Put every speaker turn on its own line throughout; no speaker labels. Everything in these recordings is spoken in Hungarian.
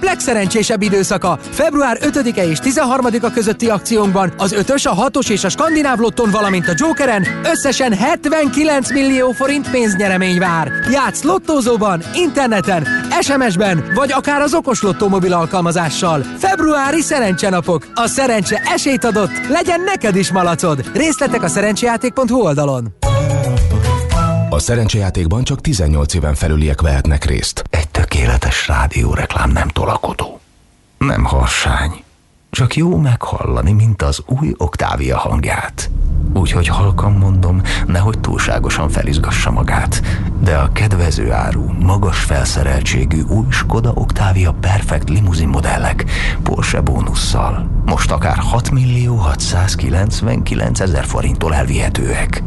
nap legszerencsésebb időszaka. Február 5-e és 13-a közötti akciónkban az 5-ös, a 6-os és a skandináv lotton, valamint a Jokeren összesen 79 millió forint pénznyeremény vár. Játsz lottózóban, interneten, SMS-ben, vagy akár az okos lottó mobil alkalmazással. Februári szerencsenapok. A szerencse esélyt adott, legyen neked is malacod. Részletek a szerencsejáték.hu oldalon.
A szerencsejátékban csak 18 éven felüliek vehetnek részt.
Egy tökéletes rádióreklám nem tolakodó. Nem harsány. Csak jó meghallani, mint az új Oktávia hangját. Úgyhogy halkan mondom, nehogy túlságosan felizgassa magát. De a kedvező áru, magas felszereltségű új Skoda Octavia Perfect limuzin modellek Porsche bónusszal most akár 6 millió 699 ezer forinttól elvihetőek.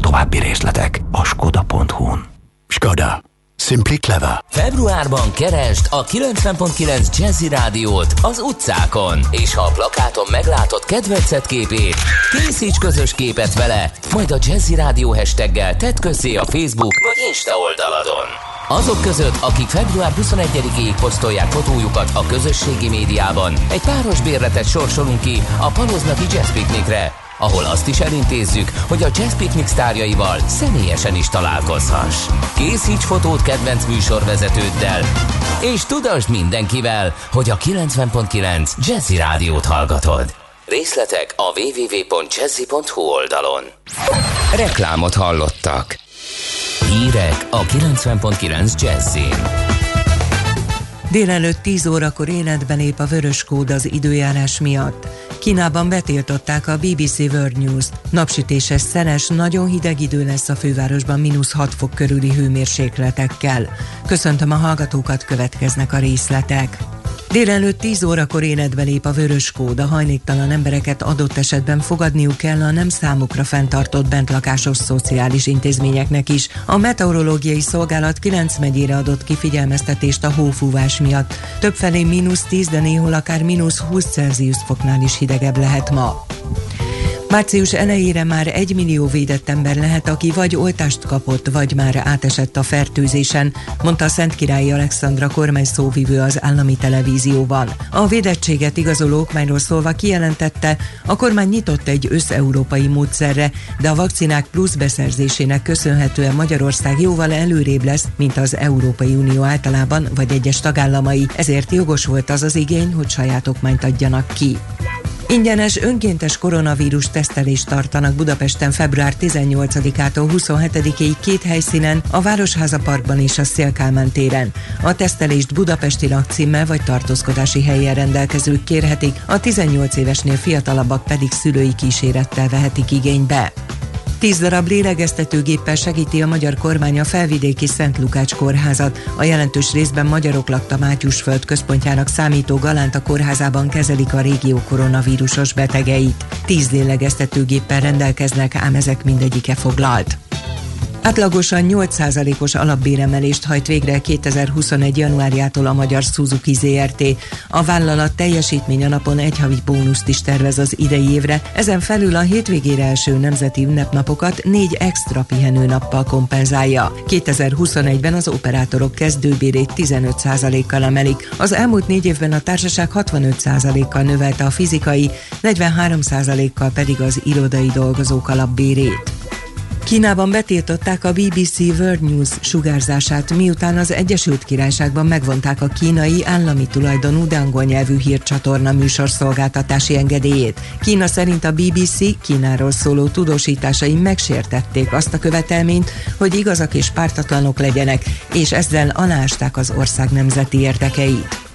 További részletek a skoda.hu-n.
Skoda. Simply clever.
Februárban keresd a 90.9 Jazzy Rádiót az utcákon, és ha a plakáton meglátod kedvencet képét, készíts közös képet vele, majd a Jazzy Rádió hashtaggel tedd közzé a Facebook vagy Insta oldaladon. Azok között, akik február 21-ig posztolják fotójukat a közösségi médiában, egy páros bérletet sorsolunk ki a Paloznaki Jazz Picnicre, ahol azt is elintézzük, hogy a Jazz Picnic sztárjaival személyesen is találkozhass. Készíts fotót kedvenc műsorvezetőddel, és tudasd mindenkivel, hogy a 90.9 Jazzy Rádiót hallgatod. Részletek a www.jazzy.hu oldalon. Reklámot hallottak. Hírek a 90.9 Jazzin.
Délelőtt 10 órakor életben lép a vörös kód az időjárás miatt. Kínában betiltották a BBC World News-t. Napsütéses szenes, nagyon hideg idő lesz a fővárosban mínusz 6 fok körüli hőmérsékletekkel. Köszöntöm a hallgatókat, következnek a részletek. Délelőtt 10 órakor életbe lép a vörös kód, a hajléktalan embereket adott esetben fogadniuk kell a nem számukra fenntartott bentlakásos szociális intézményeknek is. A meteorológiai szolgálat 9 megyére adott kifigyelmeztetést a hófúvás miatt. Többfelé mínusz 10, de néhol akár mínusz 20 Celsius foknál is hidegebb lehet ma. Március elejére már egy millió védett ember lehet, aki vagy oltást kapott, vagy már átesett a fertőzésen, mondta a Szentkirályi Alexandra kormány szóvivő az állami televízióban. A védettséget igazoló okmányról szólva kijelentette, a kormány nyitott egy összeurópai módszerre, de a vakcinák plusz beszerzésének köszönhetően Magyarország jóval előrébb lesz, mint az Európai Unió általában, vagy egyes tagállamai, ezért jogos volt az az igény, hogy saját okmányt adjanak ki. Ingyenes önkéntes koronavírus tesztelést tartanak Budapesten február 18-ától 27-ig két helyszínen, a Városháza Parkban és a Szélkálmán téren. A tesztelést budapesti lakcímmel vagy tartózkodási helyen rendelkezők kérhetik, a 18 évesnél fiatalabbak pedig szülői kísérettel vehetik igénybe. Tíz darab lélegeztetőgéppel segíti a magyar kormány a felvidéki Szent Lukács kórházat. A jelentős részben magyarok lakta Mátyusföld központjának számító Galánta kórházában kezelik a régió koronavírusos betegeit. Tíz lélegeztetőgéppel rendelkeznek, ám ezek mindegyike foglalt. Átlagosan 8%-os alapbéremelést hajt végre 2021. januárjától a magyar Suzuki ZRT. A vállalat teljesítmény a napon egy havi bónuszt is tervez az idei évre, ezen felül a hétvégére első nemzeti ünnepnapokat négy extra pihenőnappal kompenzálja. 2021-ben az operátorok kezdőbérét 15%-kal emelik. Az elmúlt négy évben a társaság 65%-kal növelte a fizikai, 43%-kal pedig az irodai dolgozók alapbérét. Kínában betiltották a BBC World News sugárzását, miután az Egyesült Királyságban megvonták a kínai állami tulajdonú, de angol nyelvű hírcsatorna műsorszolgáltatási engedélyét. Kína szerint a BBC Kínáról szóló tudósításai megsértették azt a követelményt, hogy igazak és pártatlanok legyenek, és ezzel alásták az ország nemzeti érdekeit.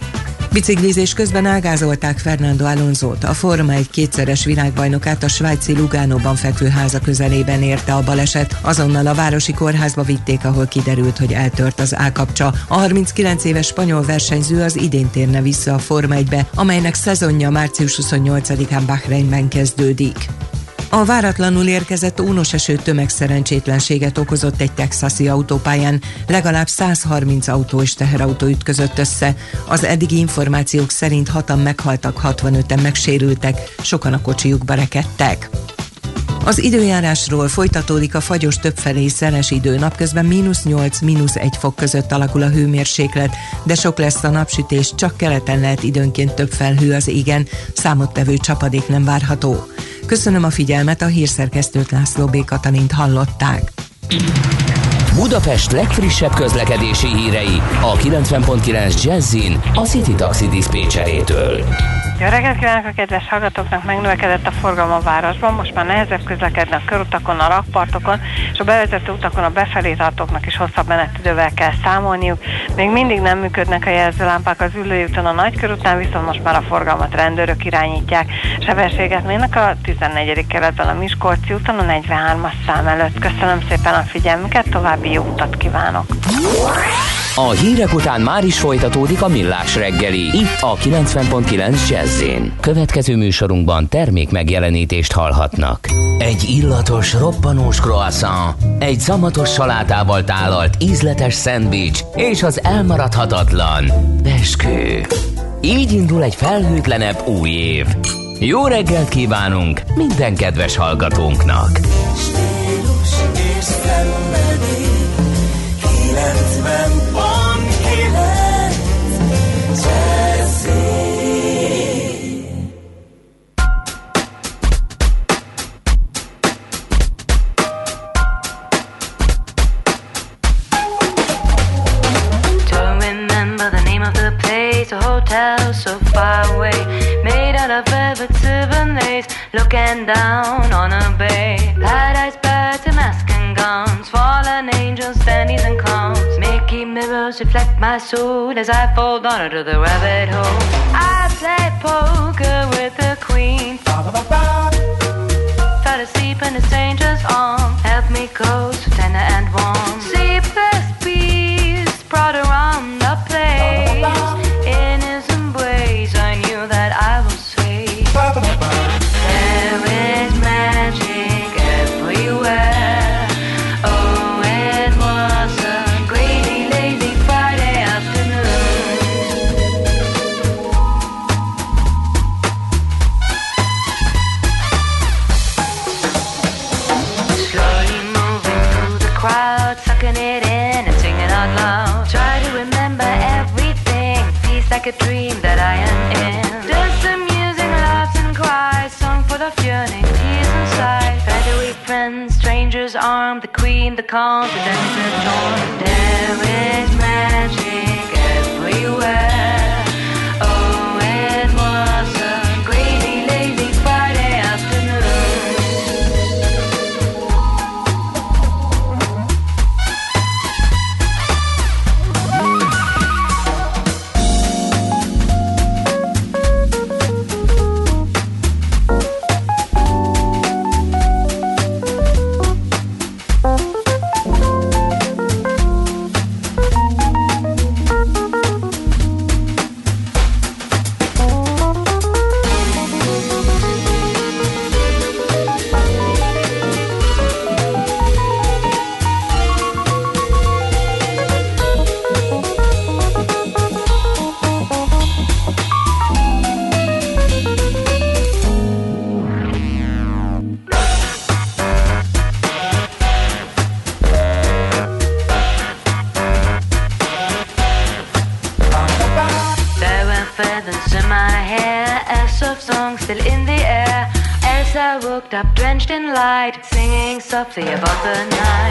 Biciklizés közben ágázolták Fernando Alonso-t. A Forma egy kétszeres világbajnokát a svájci Lugánóban fekvő háza közelében érte a baleset. Azonnal a városi kórházba vitték, ahol kiderült, hogy eltört az állkapcsa. A 39 éves spanyol versenyző az idén térne vissza a Forma 1-be, amelynek szezonja március 28-án Bahreinben kezdődik. A váratlanul érkezett ónos eső tömegszerencsétlenséget okozott egy texasi autópályán. Legalább 130 autó és teherautó ütközött össze. Az eddigi információk szerint hatan meghaltak, 65-en megsérültek, sokan a kocsijukba rekedtek. Az időjárásról folytatódik a fagyos többfelé szeles idő. Napközben mínusz 8, mínusz 1 fok között alakul a hőmérséklet, de sok lesz a napsütés, csak keleten lehet időnként több felhő az égen, számottevő csapadék nem várható. Köszönöm a figyelmet, a hírszerkesztőt László B. Katalint hallották.
Budapest legfrissebb közlekedési hírei a 90.9 Jazzin a City Taxi Dispécsejétől.
Jó reggelt kívánok a kedves hallgatóknak! Megnövekedett a forgalom a városban, most már nehezebb közlekedni a körutakon, a rakpartokon, és a bevezető utakon a befelé tartóknak is hosszabb menetidővel kell számolniuk. Még mindig nem működnek a jelzőlámpák az ülői úton a nagykörútnál, viszont most már a forgalmat rendőrök irányítják. Sebességet mérnek a 14. keretben a Miskolci úton a 43-as szám előtt. Köszönöm szépen a figyelmüket, további jó utat kívánok!
A hírek után már is folytatódik a millás reggeli, itt a 90.9 jazz Következő műsorunkban termék megjelenítést hallhatnak. Egy illatos, roppanós croissant, egy szamatos salátával tálalt ízletes szendvics és az elmaradhatatlan beskő. Így indul egy felhőtlenebb új év. Jó reggelt kívánunk minden kedves hallgatónknak! Stílus
down on a bay. Paradise birds and mask and gowns, fallen angels, dandies and clowns. Mickey mirrors reflect my soul as I fall down into the rabbit hole. I play poker with the queen. Fell asleep in a stranger's arm, help me close, like a dream that I am in. Just amusing laughs and cries, song full of yearning, tears inside. Feathery friends, strangers armed, the queen, the confident, the torn. There is magic softly about the night.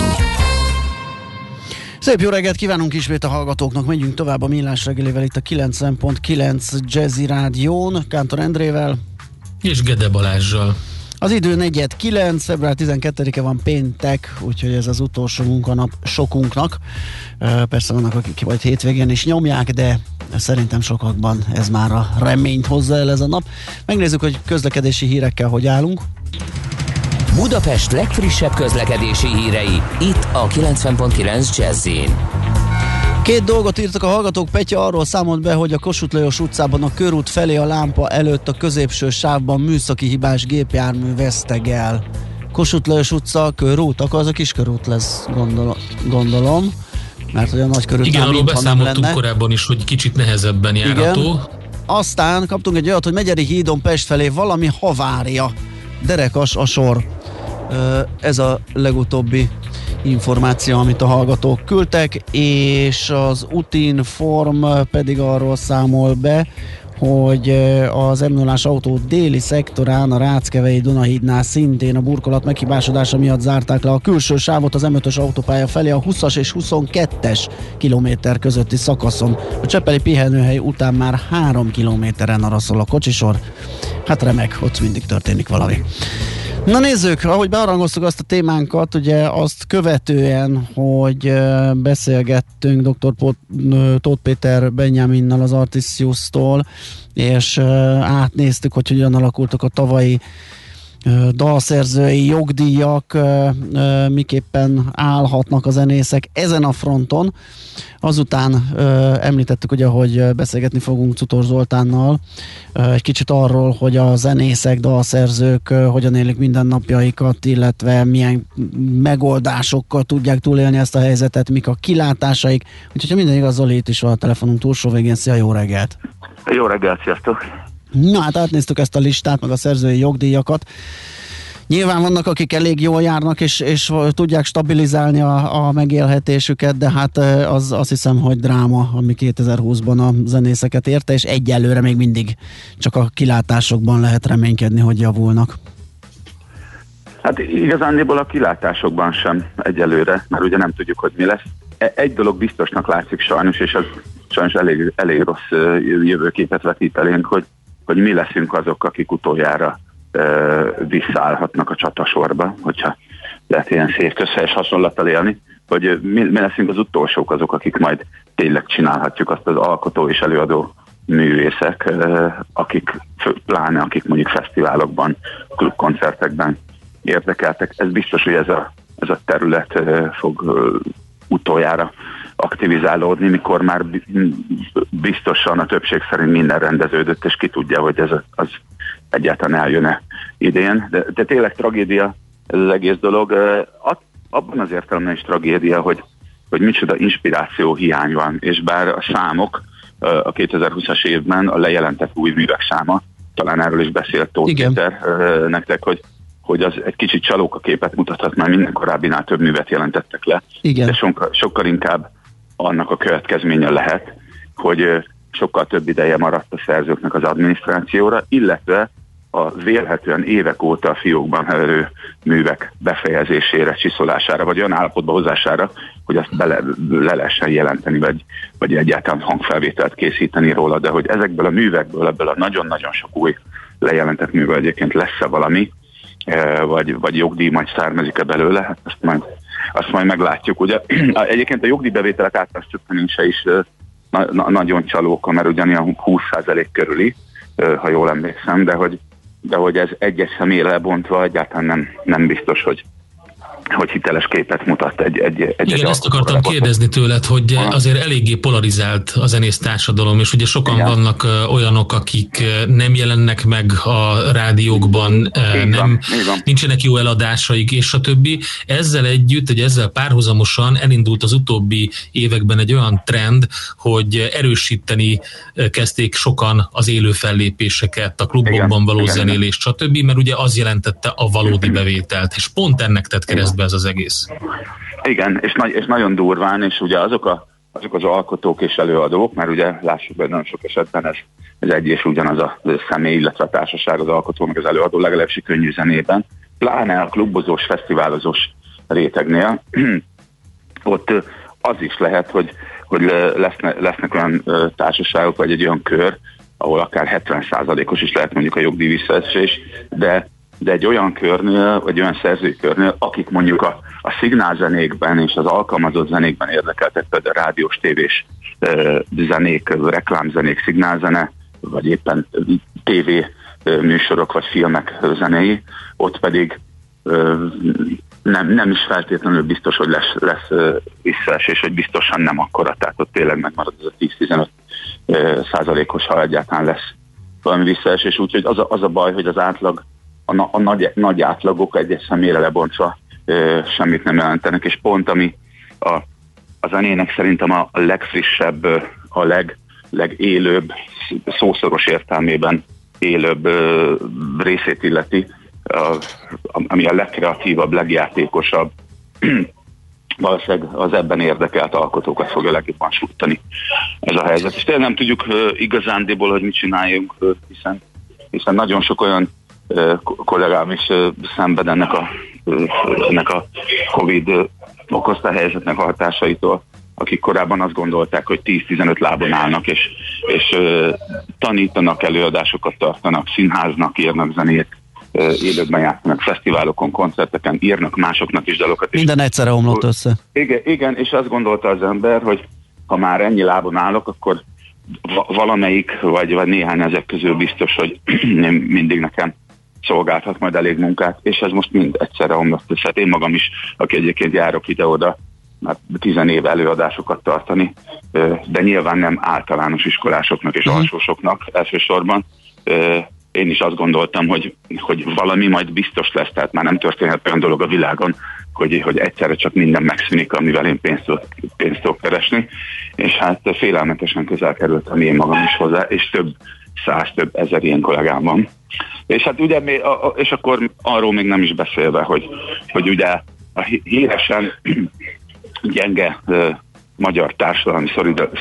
Szép jó reggelt kívánunk ismét a hallgatóknak, megyünk tovább a Millás reggelivel itt a 90.9 Jazzy Rádión, Kántor Endrével.
És Gede Balázsjal.
Az idő negyed 9, február 12-e van péntek, úgyhogy ez az utolsó munkanap sokunknak. Persze vannak, akik vagy hétvégén is nyomják, de szerintem sokakban ez már a reményt hozza el ez a nap. Megnézzük, hogy közlekedési hírekkel hogy állunk.
Budapest legfrissebb közlekedési hírei, itt a 90.9 jazz
Két dolgot írtak a hallgatók, Petya arról számolt be, hogy a Kossuth Lajos utcában a körút felé a lámpa előtt a középső sávban műszaki hibás gépjármű vesztegel. Kossuth Lajos utca, körút, akkor az a kis körút lesz, gondol- gondolom. Mert hogy a nagy körút
Igen, arról beszámoltunk
lenne.
korábban is, hogy kicsit nehezebben járható. Igen.
Aztán kaptunk egy olyat, hogy Megyeri hídon Pest felé valami havária. Derekas a sor. Ez a legutóbbi információ, amit a hallgatók küldtek, és az Utinform pedig arról számol be, hogy az m 0 autó déli szektorán a Ráckevei Dunahídnál szintén a burkolat meghibásodása miatt zárták le a külső sávot az M5-ös autópálya felé a 20-as és 22-es kilométer közötti szakaszon. A Csepeli pihenőhely után már 3 kilométeren araszol a kocsisor. Hát remek, ott mindig történik valami. Na nézzük, ahogy bearangoztuk azt a témánkat, ugye azt követően, hogy beszélgettünk dr. Tóth Péter Benyaminnal az Artisius-tól, és átnéztük, hogy hogyan alakultak a tavalyi dalszerzői jogdíjak miképpen állhatnak a zenészek ezen a fronton. Azután említettük ugye, hogy beszélgetni fogunk Cutor Zoltánnal egy kicsit arról, hogy a zenészek, dalszerzők hogyan élik mindennapjaikat, illetve milyen megoldásokkal tudják túlélni ezt a helyzetet, mik a kilátásaik. Úgyhogy ha minden igaz, Zoli itt is van a telefonunk túlsó végén. Szia, jó reggelt!
Jó reggelt, sziasztok!
Na hát átnéztük ezt a listát, meg a szerzői jogdíjakat. Nyilván vannak, akik elég jól járnak, és, és tudják stabilizálni a, a megélhetésüket, de hát az azt hiszem, hogy dráma, ami 2020-ban a zenészeket érte, és egyelőre még mindig csak a kilátásokban lehet reménykedni, hogy javulnak.
Hát igazándiból a kilátásokban sem egyelőre, mert ugye nem tudjuk, hogy mi lesz. E, egy dolog biztosnak látszik sajnos, és az sajnos elég, elég rossz jövőképet vetít elénk, hogy hogy mi leszünk azok, akik utoljára ö, visszaállhatnak a csatasorba, hogyha lehet ilyen szép közhelyes hasonlattal élni, hogy mi, mi leszünk az utolsók azok, akik majd tényleg csinálhatjuk azt az alkotó és előadó művészek, akik, pláne akik mondjuk fesztiválokban, klubkoncertekben érdekeltek. Ez biztos, hogy ez a, ez a terület fog utoljára aktivizálódni, mikor már biztosan a többség szerint minden rendeződött, és ki tudja, hogy ez az egyáltalán eljön-e idén. De, de tényleg tragédia ez az egész dolog. Abban az értelemben is tragédia, hogy, hogy micsoda inspiráció hiány van, és bár a számok a 2020-as évben a lejelentett új művek száma, talán erről is beszélt Tóth Péter nektek, hogy hogy az egy kicsit csalóka képet mutathat, mert minden korábbinál több művet jelentettek le,
Igen.
de sokkal, sokkal inkább annak a következménye lehet, hogy sokkal több ideje maradt a szerzőknek az adminisztrációra, illetve a vélhetően évek óta a fiókban heverő művek befejezésére, csiszolására, vagy olyan állapotba hozására, hogy azt bele, le lehessen jelenteni, vagy, vagy egyáltalán hangfelvételt készíteni róla, de hogy ezekből a művekből, ebből a nagyon-nagyon sok új lejelentett művel egyébként lesz-e valami, vagy, vagy jogdíj majd származik-e belőle, hát azt majd azt majd meglátjuk. Ugye egyébként a jogdíjbevételek általános csökkenése is na, na, nagyon csalóka, mert ugyanilyen 20% körüli, ha jól emlékszem, de hogy, de hogy ez egyes személyre lebontva egyáltalán nem, nem biztos, hogy hogy hiteles képet mutat egy, egy, egy
Igen,
egy
ezt akartam kérdezni tőled, hogy azért eléggé polarizált a zenész társadalom, és ugye sokan Igen. vannak olyanok, akik nem jelennek meg a rádiókban, nem, van, nincsenek jó eladásaik, és a többi. Ezzel együtt, egy ezzel párhuzamosan elindult az utóbbi években egy olyan trend, hogy erősíteni kezdték sokan az élő fellépéseket, a klubokban való Igen. zenélést, stb., mert ugye az jelentette a valódi bevételt, és pont ennek tett keresztbe be ez az egész.
Igen, és, nagy, és nagyon durván, és ugye azok, a, azok az alkotók és előadók, mert ugye lássuk be, nagyon sok esetben ez, ez egy és ugyanaz a személy, illetve a társaság, az alkotó, meg az előadó, legalábbis könnyű zenében, pláne a klubozós, fesztiválozós rétegnél, ott az is lehet, hogy, hogy leszne, lesznek olyan társaságok, vagy egy olyan kör, ahol akár 70%-os is lehet mondjuk a jogdíj visszaesés, de de egy olyan körnél, vagy olyan szerzőkörnél, akik mondjuk a, a szignálzenékben és az alkalmazott zenékben érdekeltek, például rádiós, tévés zenék, reklámzenék, szignálzene, vagy éppen tévé műsorok vagy filmek zenéi, ott pedig nem, nem is feltétlenül biztos, hogy lesz, lesz visszaesés, hogy biztosan nem akkora, tehát ott tényleg megmarad ez a 10-15 százalékos, ha egyáltalán lesz valami visszaesés, úgyhogy az a, az a baj, hogy az átlag a, a nagy, nagy átlagok egyes személyre lebontva ö, semmit nem jelentenek, és pont ami a, a zenének szerintem a legfrissebb, a leg, legélőbb, szószoros értelmében élőbb ö, részét illeti, a, ami a legkreatívabb, legjátékosabb, valószínűleg az ebben érdekelt alkotókat fogja legjobban sújtani ez a helyzet. És tényleg nem tudjuk uh, igazándiból, hogy mit csináljunk, uh, hiszen, hiszen nagyon sok olyan kollégám is szenved ennek a, ennek a Covid okozta helyzetnek a hatásaitól, akik korábban azt gondolták, hogy 10-15 lábon állnak, és, és tanítanak, előadásokat tartanak, színháznak, írnak zenét, élőkben játszanak, fesztiválokon, koncerteken, írnak másoknak is dalokat.
Minden egyszerre omlott össze.
Igen, igen, és azt gondolta az ember, hogy ha már ennyi lábon állok, akkor valamelyik, vagy, vagy néhány ezek közül biztos, hogy mindig nekem szolgálhat majd elég munkát, és ez most mind egyszerre omlott össze. Hát én magam is, aki egyébként járok ide-oda, már tizen év előadásokat tartani, de nyilván nem általános iskolásoknak és uh-huh. alsósoknak elsősorban. Én is azt gondoltam, hogy, hogy valami majd biztos lesz, tehát már nem történhet olyan dolog a világon, hogy, hogy egyszerre csak minden megszűnik, amivel én pénzt, pénzt tudok keresni, és hát félelmetesen közel kerültem én magam is hozzá, és több száz, több ezer ilyen kollégám van. És hát ugye, és akkor arról még nem is beszélve, hogy, hogy ugye a híresen gyenge uh, magyar társadalmi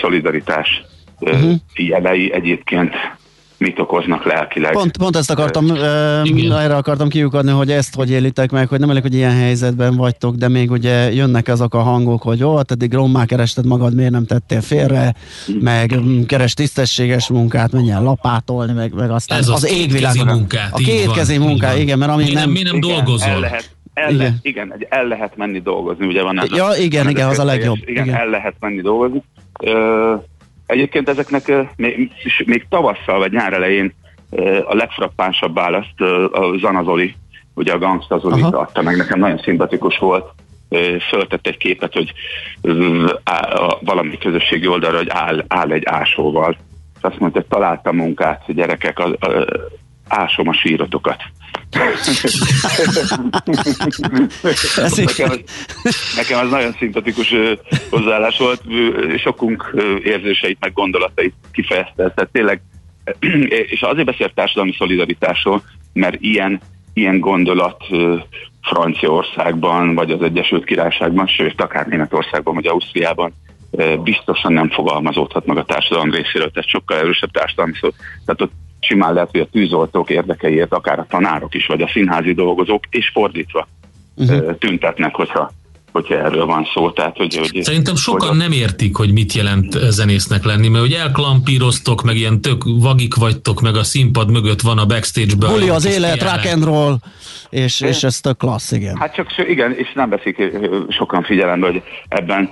szolidaritás uh, uh-huh. jelei egyébként mit okoznak lelkileg.
Pont, pont ezt akartam, uh, erre akartam kiukadni, hogy ezt hogy élitek meg, hogy nem elég, hogy ilyen helyzetben vagytok, de még ugye jönnek azok a hangok, hogy ó, hát eddig rommá kerested magad, miért nem tettél félre, meg mm, keres tisztességes munkát, menjen lapátolni, meg, meg aztán
Ez az, az égvilágon.
Munkát, a kétkezi munkát, igen, mert ami
mi
nem...
Mi nem dolgozol?
El lehet, el igen. Lehet, igen, el lehet menni dolgozni, ugye van ez
Ja,
a,
igen, igen, az a legjobb.
Igen, igen, el lehet menni dolgozni. Ö, Egyébként ezeknek még, még tavasszal vagy nyár elején a legfrappánsabb választ a Zanazoli, ugye a Gangsta Zoli adta meg, nekem nagyon szimpatikus volt. Föltett egy képet, hogy valami közösségi oldalra, hogy áll, áll egy ásóval. Azt mondta, hogy találtam munkát, gyerekek, a, a, ásom a sírotokat. Nekem, nekem az nagyon szimpatikus hozzáállás volt, sokunk érzéseit meg gondolatait kifejezte. Tehát tényleg, és azért beszélt társadalmi szolidaritásról, mert ilyen, ilyen gondolat Franciaországban, vagy az Egyesült Királyságban, sőt, akár Németországban, vagy Ausztriában biztosan nem fogalmazódhat meg a társadalom részéről, tehát sokkal erősebb társadalmi szó. Tehát ott simán lehet, hogy a tűzoltók érdekeiért akár a tanárok is, vagy a színházi dolgozók, és fordítva uh-huh. tüntetnek, hogyha hogyha erről van szó. Tehát, hogy, hogy,
Szerintem sokan hogy nem értik, hogy mit jelent zenésznek lenni, mert hogy elklampíroztok, meg ilyen tök vagik vagytok, meg a színpad mögött van a backstage-ben.
Buli az élet, rock and roll, és, és ez tök klassz, igen.
Hát csak igen, és nem veszik sokan figyelembe, hogy ebben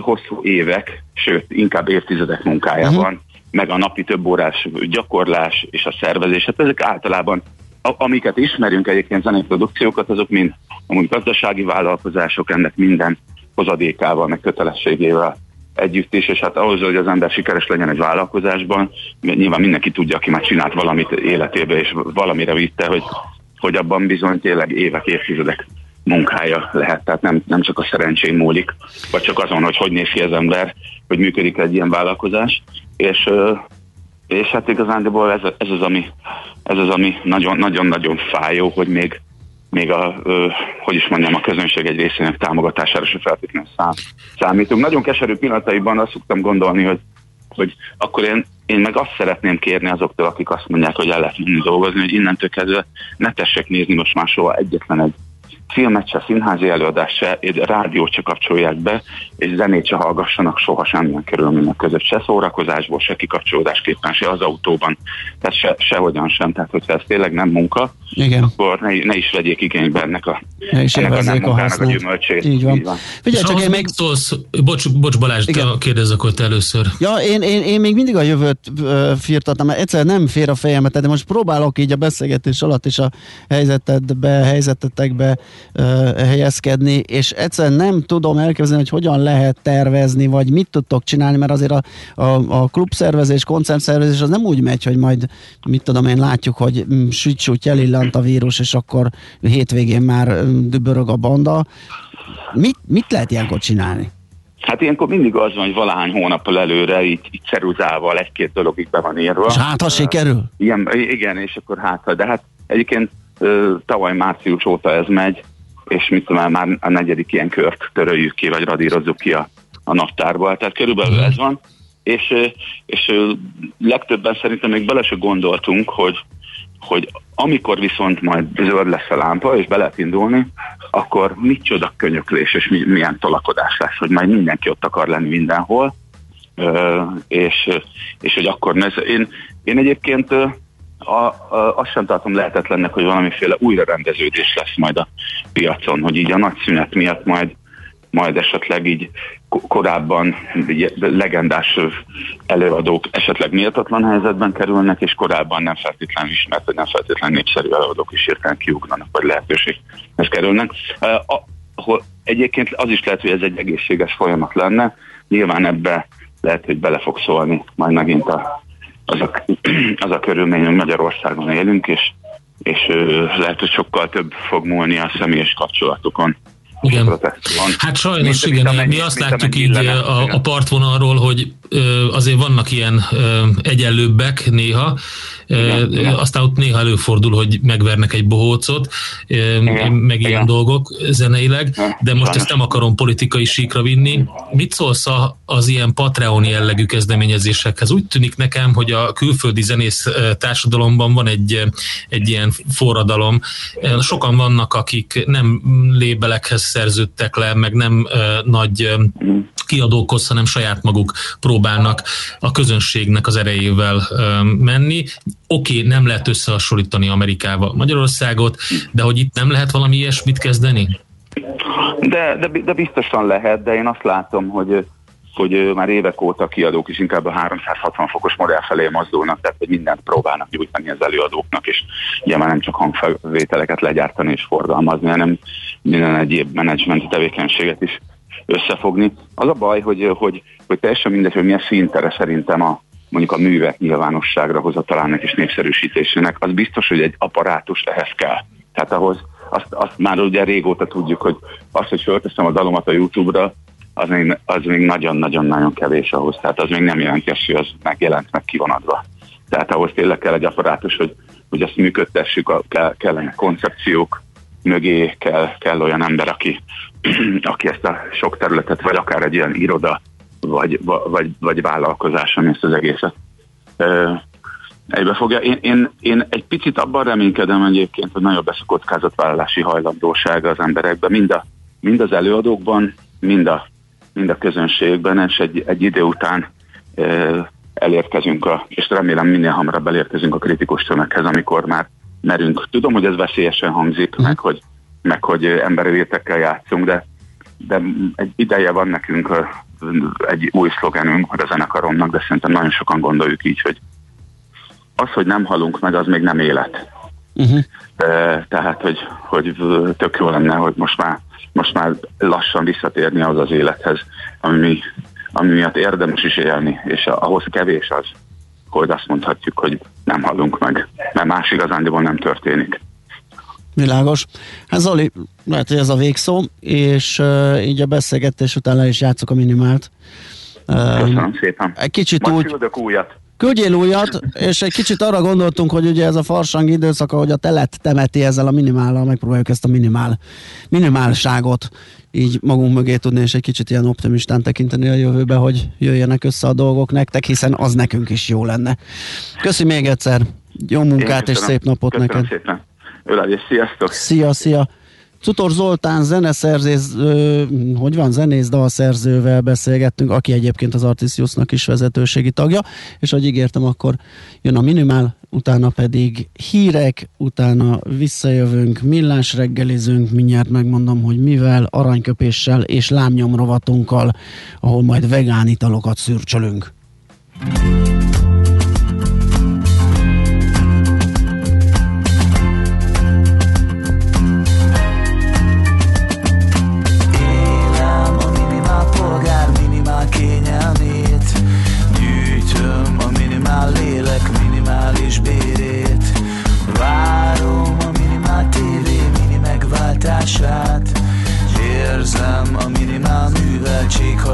hosszú évek, sőt, inkább évtizedek munkája uh-huh. Meg a napi több órás gyakorlás és a szervezés. Hát ezek általában, amiket ismerünk egyébként zenei produkciókat, azok mind amúgy gazdasági vállalkozások ennek minden hozadékával, meg kötelességével együtt is, és hát ahhoz, hogy az ember sikeres legyen egy vállalkozásban, nyilván mindenki tudja, aki már csinált valamit életébe, és valamire vitte, hogy, hogy abban bizony tényleg évek, évtizedek munkája lehet, tehát nem, nem csak a szerencsén múlik, vagy csak azon, hogy hogy néz ki az ember, hogy működik egy ilyen vállalkozás, és, és hát igazándiból ez, ez, az, ami, ez az, ami nagyon-nagyon fájó, hogy még, még a, hogy is mondjam, a közönség egy részének támogatására se feltétlenül szám, számítunk. Nagyon keserű pillanataiban azt szoktam gondolni, hogy, hogy akkor én, én meg azt szeretném kérni azoktól, akik azt mondják, hogy el lehet dolgozni, hogy innentől kezdve ne tessék nézni most már soha egyetlen egy filmet se, színházi előadást se, rádiót se kapcsolják be, és zenét se hallgassanak soha semmilyen körülmények között, se szórakozásból, se kikapcsolódásképpen, se az autóban, tehát se, sehogyan sem. Tehát, hogyha ez tényleg nem munka, Igen. akkor ne, ne is vegyék igénybe ennek a,
ne is ennek a, nem a, a gyümölcsét. Így van. Így van.
Figyelj, csak én még... Szólsz, bocs, bocs Balázs, Igen. kérdezzek ott először.
Ja, én, én, én még mindig a jövőt uh, firtatom, mert egyszer nem fér a fejemet, de most próbálok így a beszélgetés alatt is a helyzetedbe, helyzetetekbe helyezkedni, és egyszerűen nem tudom elképzelni, hogy hogyan lehet tervezni, vagy mit tudtok csinálni, mert azért a, a, a klubszervezés, koncertszervezés az nem úgy megy, hogy majd, mit tudom én, látjuk, hogy mm, süt elillant a vírus, és akkor hétvégén már mm, dübörög a banda. Mit, mit lehet ilyenkor csinálni?
Hát ilyenkor mindig az van, hogy valahány hónappal előre így, így ceruzával egy-két dologig be van írva.
És hát, ha sikerül?
Igen, igen, és akkor hát, de hát egyébként tavaly március óta ez megy, és mit tudom, már a negyedik ilyen kört töröljük ki, vagy radírozzuk ki a, a naptárba. Tehát körülbelül ez van. És, és legtöbben szerintem még bele se gondoltunk, hogy, hogy amikor viszont majd zöld lesz a lámpa, és be lehet indulni, akkor micsoda könyöklés, és milyen tolakodás lesz, hogy majd mindenki ott akar lenni mindenhol, és, és hogy akkor ez, én, én egyébként a, a, azt sem tartom lehetetlennek, hogy valamiféle újrarendeződés lesz majd a piacon, hogy így a nagy szünet miatt majd majd esetleg így korábban legendás előadók esetleg méltatlan helyzetben kerülnek, és korábban nem feltétlenül ismert, vagy nem feltétlenül népszerű előadók is értelem kiugranak, vagy lehetőséghez kerülnek. Ahol egyébként az is lehet, hogy ez egy egészséges folyamat lenne, nyilván ebbe lehet, hogy bele fog szólni majd megint a az a, az a körülmény, hogy Magyarországon élünk, és, és lehet, hogy sokkal több fog múlni a személyes kapcsolatokon.
Igen. Hát sajnos mint, igen, mint mi azt látjuk így a, a partvonalról, hogy ö, azért vannak ilyen ö, egyenlőbbek néha, igen, igen. Aztán ott néha előfordul, hogy megvernek egy bohócot, igen, meg igen. ilyen dolgok zeneileg, de most ezt nem akarom politikai síkra vinni. Mit szólsz az ilyen Patreon jellegű kezdeményezésekhez? Úgy tűnik nekem, hogy a külföldi zenész társadalomban van egy, egy ilyen forradalom. Sokan vannak, akik nem lébelekhez szerződtek le, meg nem nagy kiadókhoz, hanem saját maguk próbálnak a közönségnek az erejével menni. Oké, okay, nem lehet összehasonlítani Amerikával Magyarországot, de hogy itt nem lehet valami ilyesmit kezdeni?
De, de, de biztosan lehet, de én azt látom, hogy hogy már évek óta kiadók is inkább a 360 fokos modell felé mozdulnak, tehát hogy mindent próbálnak nyújtani az előadóknak, és ugye már nem csak hangfelvételeket legyártani és forgalmazni, hanem minden egyéb menedzsmenti tevékenységet is összefogni. Az a baj, hogy, hogy, hogy teljesen mindegy, hogy milyen szintere szerintem a, mondjuk a művek nyilvánosságra hozatalának és népszerűsítésének, az biztos, hogy egy apparátus ehhez kell. Tehát ahhoz, azt, azt már ugye régóta tudjuk, hogy azt, hogy fölteszem a dalomat a YouTube-ra, az még, az még nagyon-nagyon-nagyon kevés ahhoz. Tehát az még nem azt, hogy az megjelent, meg kivonadva. Tehát ahhoz tényleg kell egy apparátus, hogy, hogy azt működtessük, a, kell, kellene koncepciók, mögé kell, kell olyan ember, aki, aki ezt a sok területet, vagy akár egy ilyen iroda, vagy, vagy, vagy vállalkozás, ami ezt az egészet egybe fogja. Én, én, én egy picit abban reménykedem egyébként, hogy nagyobb lesz a kockázatvállalási hajlandósága az emberekben, mind, a, mind az előadókban, mind a, mind a közönségben, és egy, egy idő után e, elérkezünk, a, és remélem minél hamarabb elérkezünk a kritikus tömeghez, amikor már merünk. Tudom, hogy ez veszélyesen hangzik, mm. meg hogy, meg hogy emberi létekkel játszunk, de, de egy ideje van nekünk egy új szlogenünk, a zenekaromnak, de szerintem nagyon sokan gondoljuk így, hogy az, hogy nem halunk meg, az még nem élet. Uh-huh. Tehát, hogy, hogy tök jó lenne, hogy most már, most már lassan visszatérni az az élethez, ami, ami miatt érdemes is élni, és ahhoz kevés az, hogy azt mondhatjuk, hogy nem halunk meg, mert más igazándiból nem történik.
Világos. Hát Zoli, lehet, hogy ez a végszó, és uh, így a beszélgetés után le is játszok a minimált.
Uh, Köszönöm szépen.
Egy kicsit
Majd
úgy...
küldök újat.
Küldjél újat, és egy kicsit arra gondoltunk, hogy ugye ez a farsang időszak, hogy a telet temeti ezzel a minimállal, megpróbáljuk ezt a minimál, minimálságot így magunk mögé tudni, és egy kicsit ilyen optimistán tekinteni a jövőbe, hogy jöjjenek össze a dolgok nektek, hiszen az nekünk is jó lenne. Köszi még egyszer, jó munkát és szép napot
köszönöm
neked.
szépen. Ölel, sziasztok!
Szia, szia! Cutor Zoltán zeneszerzés, ö, hogy van, zenész dalszerzővel beszélgettünk, aki egyébként az Artisiusnak is vezetőségi tagja, és ahogy ígértem, akkor jön a minimál, utána pedig hírek, utána visszajövünk, millás reggelizünk, mindjárt megmondom, hogy mivel, aranyköpéssel és lámnyomrovatunkkal, ahol majd vegán italokat szürcsölünk.
Élem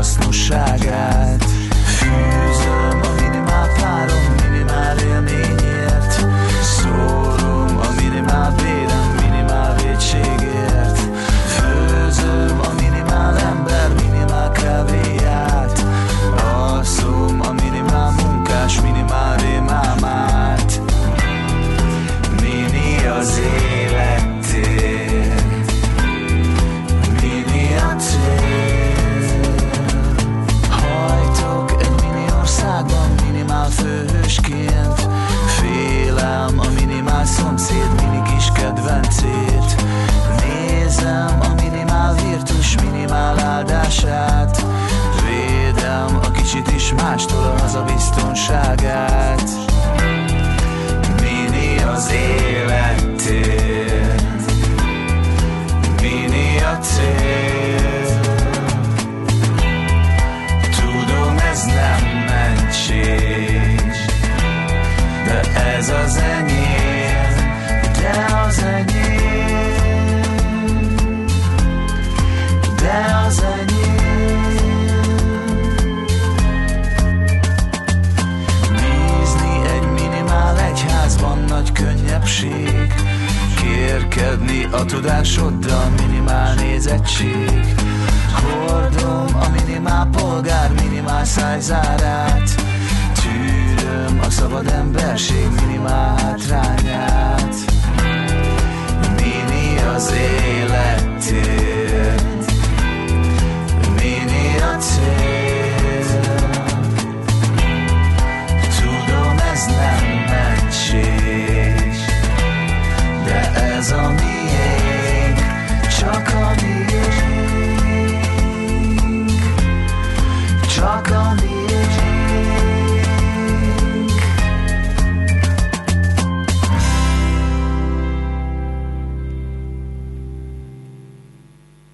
hasznosságát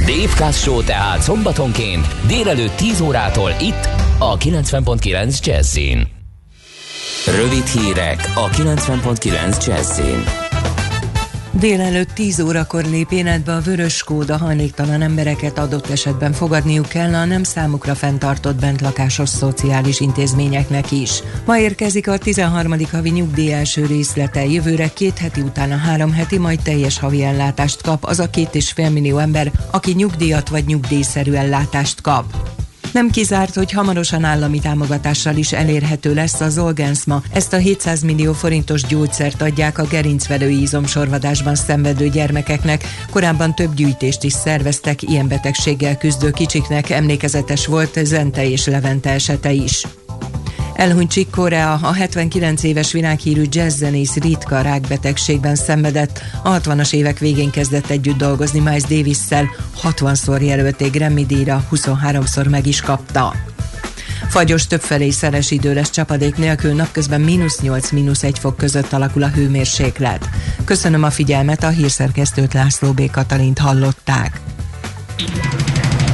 Dave Show tehát szombatonként délelőtt 10 órától itt a 90.9 Jazzin. Rövid hírek a 90.9 Jazzin.
Délelőtt 10 órakor lép életbe a vörös kód, a hajléktalan embereket adott esetben fogadniuk kell a nem számukra fenntartott bentlakásos szociális intézményeknek is. Ma érkezik a 13. havi nyugdíj első részlete, jövőre két heti után a három heti, majd teljes havi ellátást kap az a két és fél millió ember, aki nyugdíjat vagy nyugdíjszerű ellátást kap. Nem kizárt, hogy hamarosan állami támogatással is elérhető lesz a Zolgensma. Ezt a 700 millió forintos gyógyszert adják a gerincvelő izomsorvadásban szenvedő gyermekeknek. Korábban több gyűjtést is szerveztek, ilyen betegséggel küzdő kicsiknek emlékezetes volt Zente és Levente esete is. Elhunyt Chick Korea, a 79 éves világhírű jazzzenész ritka rákbetegségben szenvedett. A 60-as évek végén kezdett együtt dolgozni Miles Davis-szel, 60-szor jelölték Grammy díjra, 23-szor meg is kapta. Fagyos többfelé szeles idő lesz csapadék nélkül, napközben mínusz 8 mínusz 1 fok között alakul a hőmérséklet. Köszönöm a figyelmet, a hírszerkesztőt László B. Katalint hallották.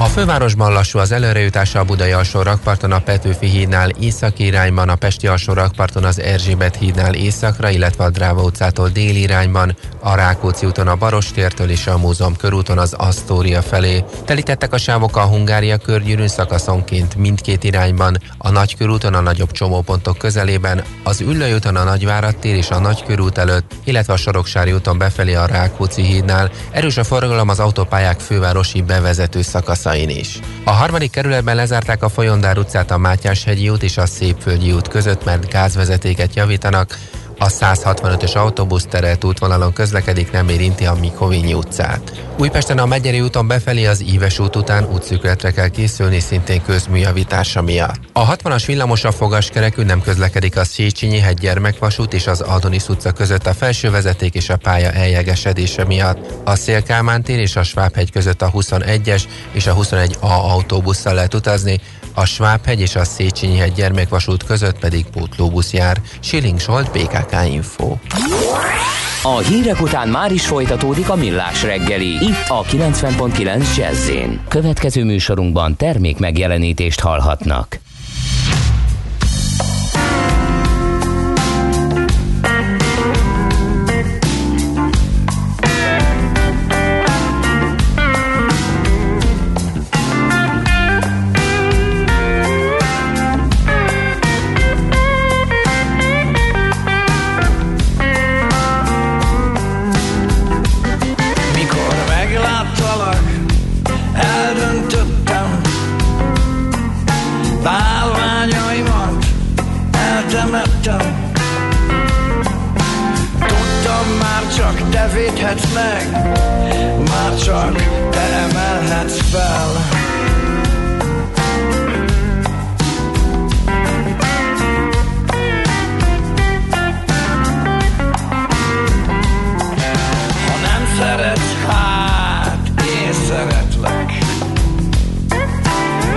a fővárosban lassú az előrejutás a Budai alsó rakparton a Petőfi hídnál északi irányban, a Pesti alsó rakparton az Erzsébet hídnál északra, illetve a Dráva utcától déli irányban, a Rákóczi úton a Barostértől és a Múzeum körúton az Asztória felé. Telítettek a sávok a Hungária körgyűrűn szakaszonként mindkét irányban, a Nagykörúton a nagyobb csomópontok közelében, az Üllői úton a Nagyvárad tér és a Nagykörút előtt, illetve a Soroksári úton befelé a Rákóczi hídnál. Erős a forgalom az autópályák fővárosi bevezető szakasza utcain is. A harmadik kerületben lezárták a Folyondár utcát a Mátyás-hegyi út és a Szépföldi út között, mert gázvezetéket javítanak, a 165-ös autóbusz terelt útvonalon közlekedik, nem érinti a Mikovényi utcát. Újpesten a Megyeri úton befelé az Íves út után útszűkületre kell készülni, szintén közműjavítása miatt. A 60-as villamos a fogaskerekű nem közlekedik a Széchenyi hegy gyermekvasút és az Adonis utca között a felső vezeték és a pálya eljegesedése miatt. A Szélkámán és a Svábhegy között a 21-es és a 21A autóbusszal lehet utazni, a Svábhegy és a Széchenyi hegy gyermekvasút között pedig pótlóbusz jár. Siling Solt, BKK Info.
A hírek után már is folytatódik a millás reggeli. Itt a 90.9 jazz Következő műsorunkban termék megjelenítést hallhatnak.
Védhetsz meg, már csak te emelhetsz fel. Ha nem szeretsz, hát én szeretlek.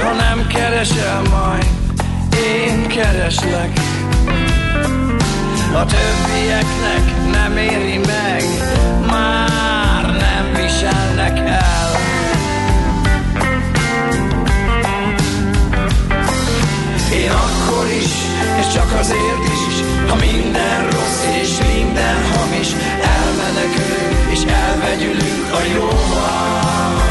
Ha nem keresel majd, én kereslek. A többieknek nem éri meg Már nem viselnek el. Én akkor is, és csak azért is Ha minden rossz és minden hamis Elmenekülünk és elvegyülünk a jóval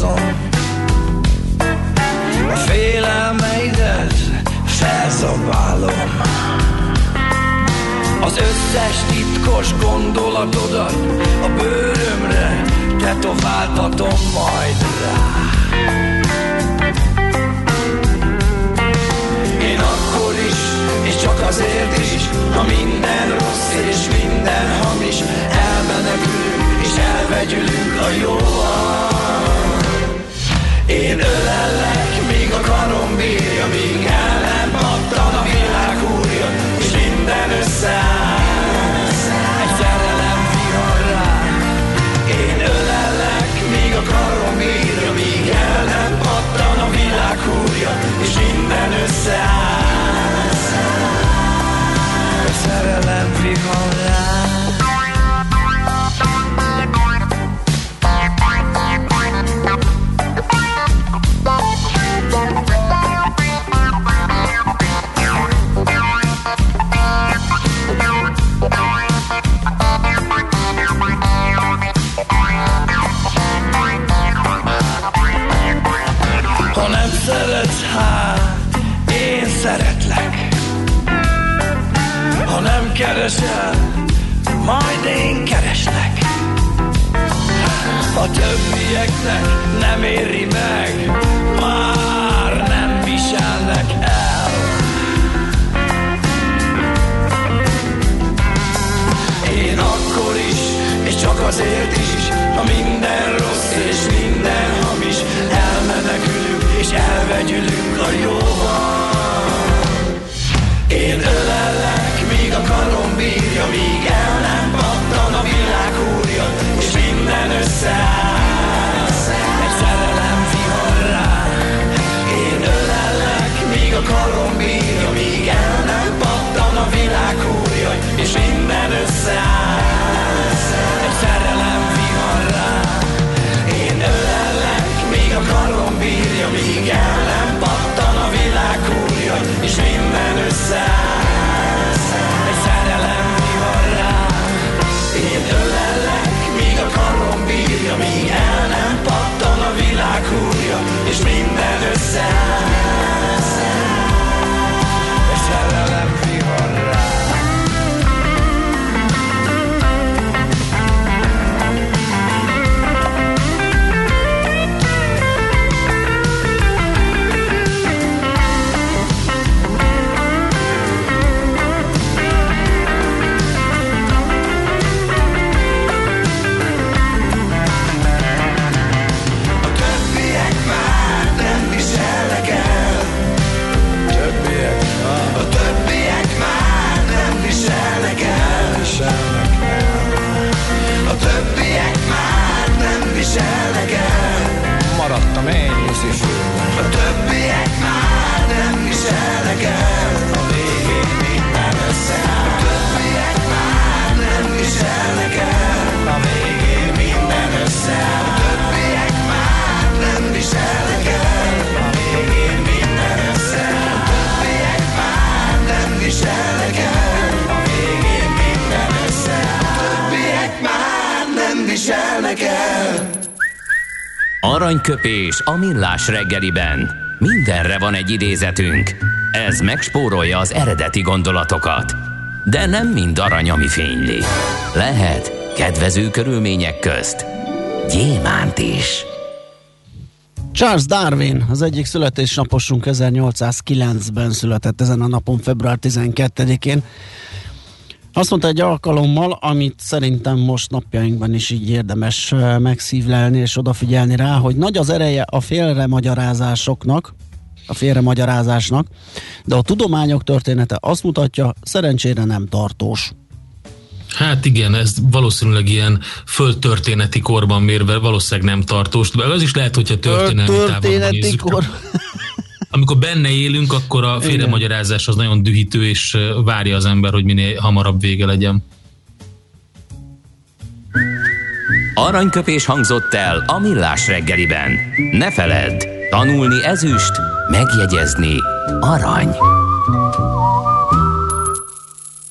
hozom. A félelmeidet felzabálom. Az összes titkos gondolatodat a bőrömre tetováltatom majd rá. Én akkor is, és csak azért is, ha minden rossz és minden hamis elmenekülünk és elvegyülünk a jóval. Én ölellek, míg a karom bírja, míg el nem a világ úrja, és minden összeáll.
Aranyköpés a millás reggeliben. Mindenre van egy idézetünk. Ez megspórolja az eredeti gondolatokat. De nem mind arany, ami fényli. Lehet kedvező körülmények közt gyémánt is.
Charles Darwin, az egyik születésnaposunk 1809-ben született ezen a napon, február 12-én. Azt mondta egy alkalommal, amit szerintem most napjainkban is így érdemes megszívlelni és odafigyelni rá, hogy nagy az ereje a félremagyarázásoknak, a félremagyarázásnak, de a tudományok története azt mutatja, szerencsére nem tartós.
Hát igen, ez valószínűleg ilyen földtörténeti korban mérve valószínűleg nem tartós, de az is lehet, hogyha történelmi távon
Történeti
nézzük.
kor.
Amikor benne élünk, akkor a félremagyarázás az nagyon dühítő, és várja az ember, hogy minél hamarabb vége legyen.
Aranyköpés hangzott el a millás reggeliben. Ne feledd, tanulni ezüst, megjegyezni arany.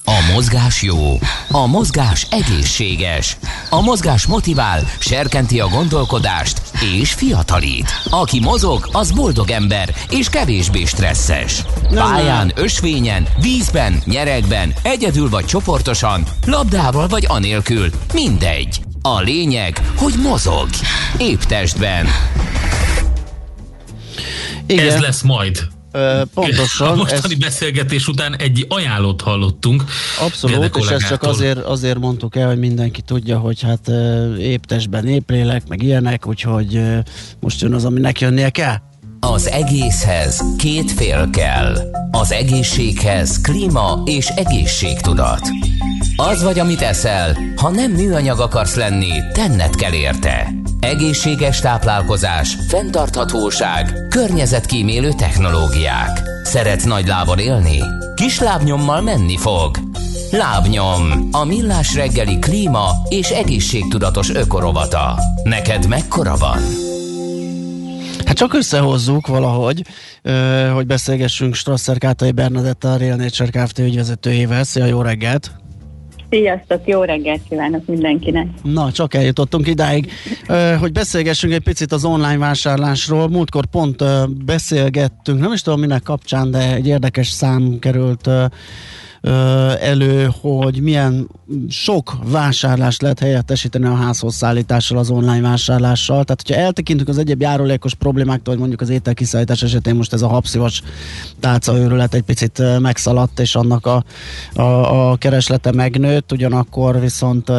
A mozgás jó, a mozgás egészséges, a mozgás motivál, serkenti a gondolkodást és fiatalít. Aki mozog, az boldog ember és kevésbé stresszes. Pályán, ösvényen, vízben, nyeregben, egyedül vagy csoportosan, labdával vagy anélkül, mindegy. A lényeg, hogy mozog. Épp testben.
Igen.
Ez lesz majd.
Ö, pontosan.
A mostani
ez-
beszélgetés után egy ajánlót hallottunk.
Abszolút, és ezt csak azért, azért mondtuk el, hogy mindenki tudja, hogy hát ö, épp testben épp lélek, meg ilyenek, úgyhogy most jön az, aminek jönnie kell.
Az egészhez két fél kell. Az egészséghez klíma és egészségtudat. Az vagy, amit eszel, ha nem műanyag akarsz lenni, tenned kell érte. Egészséges táplálkozás, fenntarthatóság, környezetkímélő technológiák. Szeretsz nagy lábon élni? Kis lábnyommal menni fog. Lábnyom, a millás reggeli klíma és egészségtudatos ökorovata. Neked mekkora van?
Hát csak összehozzuk valahogy, hogy beszélgessünk Strasser Kátai Bernadetta, a Real Nature Kft. ügyvezetőjével. Szia, jó reggelt!
Sziasztok, jó reggelt kívánok mindenkinek!
Na, csak eljutottunk idáig, hogy beszélgessünk egy picit az online vásárlásról. Múltkor pont beszélgettünk, nem is tudom minek kapcsán, de egy érdekes szám került elő, hogy milyen sok vásárlást lehet helyettesíteni a házhoz szállítással, az online vásárlással. Tehát, hogyha eltekintünk az egyéb járulékos problémáktól, hogy mondjuk az ételkiszállítás esetén most ez a habszivas tálcaőrület egy picit megszaladt, és annak a, a, a kereslete megnőtt, ugyanakkor viszont